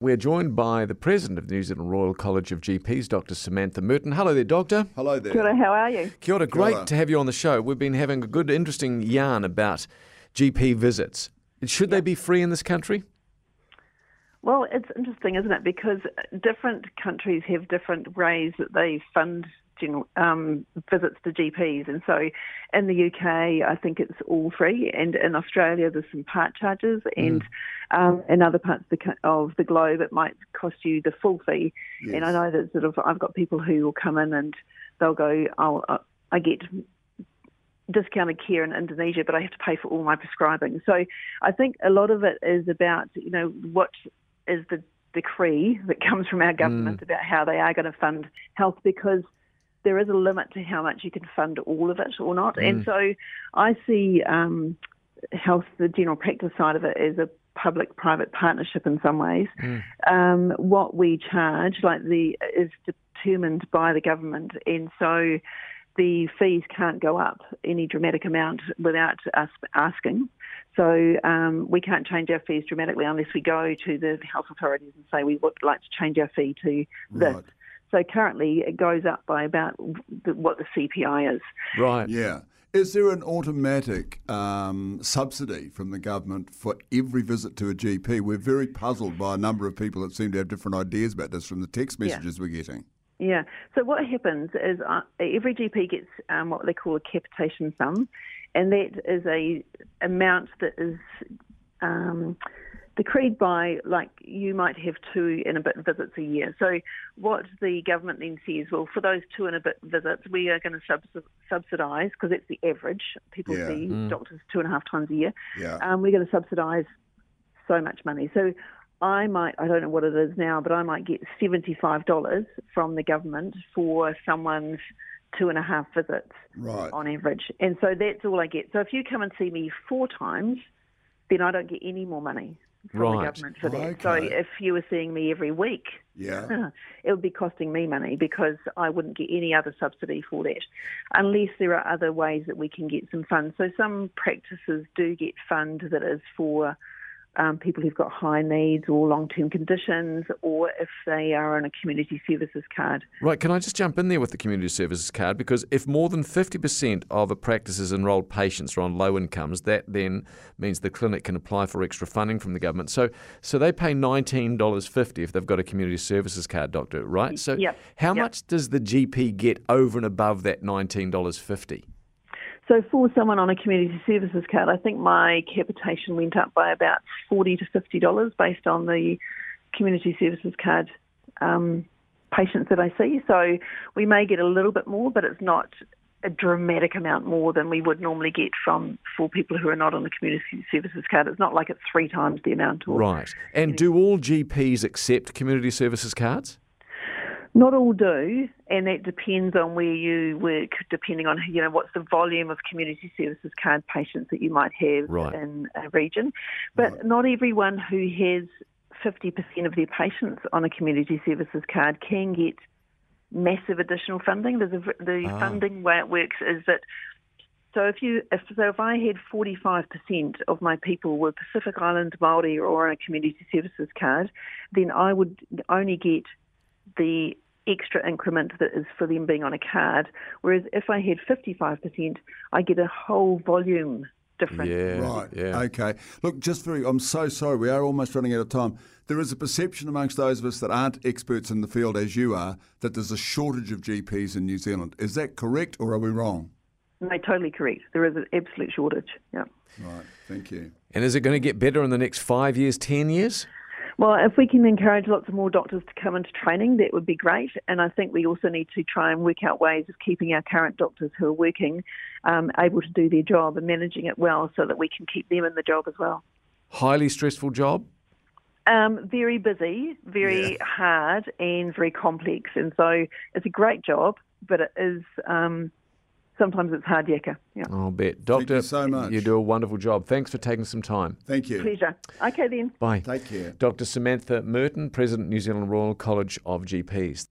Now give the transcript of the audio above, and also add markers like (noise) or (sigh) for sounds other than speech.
We're joined by the president of the New Zealand Royal College of GPs, Dr. Samantha Murton. Hello there, doctor. Hello there. Kia ora, how are you? Kia ora, great ora. to have you on the show. We've been having a good, interesting yarn about GP visits. Should they be free in this country? Well, it's interesting, isn't it? Because different countries have different ways that they fund general um, visits to GPs, and so in the UK, I think it's all free, and in Australia, there's some part charges, and um, in other parts of the, of the globe, it might cost you the full fee. And I know that sort of I've got people who will come in and they'll go, "Oh, uh, I get." discounted care in Indonesia, but I have to pay for all my prescribing. So I think a lot of it is about, you know, what is the decree that comes from our government about how they are going to fund health because there is a limit to how much you can fund all of it or not. And so I see um, health, the general practice side of it, as a public-private partnership in some ways. Um, what we charge, like the, is determined by the government, and so the fees can't go up any dramatic amount without us asking. So um, we can't change our fees dramatically unless we go to the health authorities and say we would like to change our fee to this. Right. So currently it goes up by about the, what the CPI is. Right. Yeah. Is there an automatic um, subsidy from the government for every visit to a GP? We're very puzzled by a number of people that seem to have different ideas about this from the text messages we're getting. Yeah. So what happens is uh, every GP gets um, what they call a capitation sum, and that is a amount that is um, decreed by like you might have two and a bit visits a year. So what the government then says, well, for those two and a bit visits, we are going to subs- subsidise because that's the average. People Yeah. see doctors two and a half times a year. Yeah. Um, we're going to subsidise so much money. So I might, I don't know what it is now, but I might get $75 from the government for someone's two and a half visits Right. on average. And so that's all I get. So if you come and see me four times, then I don't get any more money from Right. the government for that. So if you were seeing me every week, Yeah. (laughs) it would be costing me money because I wouldn't get any other subsidy for that, unless there are other ways that we can get some funds. So some practices do get fund that is for um, people who've got high needs or long-term conditions, or if they are on a community services card. Right. Can I just jump in there with the community services card? Because if more than 50% of a practice's enrolled patients are on low incomes, that then means the clinic can apply for extra funding from the government. So so they pay $19.50 if they've got a community services card, doctor, right? So Yep, how yep. much does the GP get over and above that $19.50? So for someone on a community services card, I think my capitation went up by about forty to fifty dollars based on the community services card um, patients that I see. So we may get a little bit more, but it's not a dramatic amount more than we would normally get from for people who are not on the community services card. It's not like it's three times the amount. Or, Right. And do all GPs accept community services cards? Not all do, and that depends on where you work, depending on you know what's the volume of community services card patients that you might have Right. in a region. But not everyone who has 50% of their patients on a community services card can get massive additional funding. There's a, the Ah. funding way it works is that so if you if so if I had 45% of my people were Pacific Island Maori or on a community services card, then I would only get the extra increment that is for them being on a card. Whereas if I had 55%, I get a whole volume difference. Yeah. Right. Yeah. Okay. Look, just very, I'm so sorry. We are almost running out of time. There is a perception amongst those of us that aren't experts in the field, as you are, that there's a shortage of GPs in New Zealand. Is that correct or are we wrong? No, totally correct. There is an absolute shortage. Yeah. Right. Thank you. And is it going to get better in the next five years, 10 years? Well, if we can encourage lots of more doctors to come into training, that would be great. And I think we also need to try and work out ways of keeping our current doctors who are working um, able to do their job and managing it well so that we can keep them in the job as well. Highly stressful job? Um, very busy, very hard, and very complex. And so it's a great job, but it is um, sometimes it's hard yakka. Yeah. Oh, I'll bet. Doctor, you so much. you do a wonderful job. Thanks for taking some time. Thank you. Pleasure. Okay then. Bye. Take care. Dr. Samantha Murton, President, New Zealand Royal College of GPs.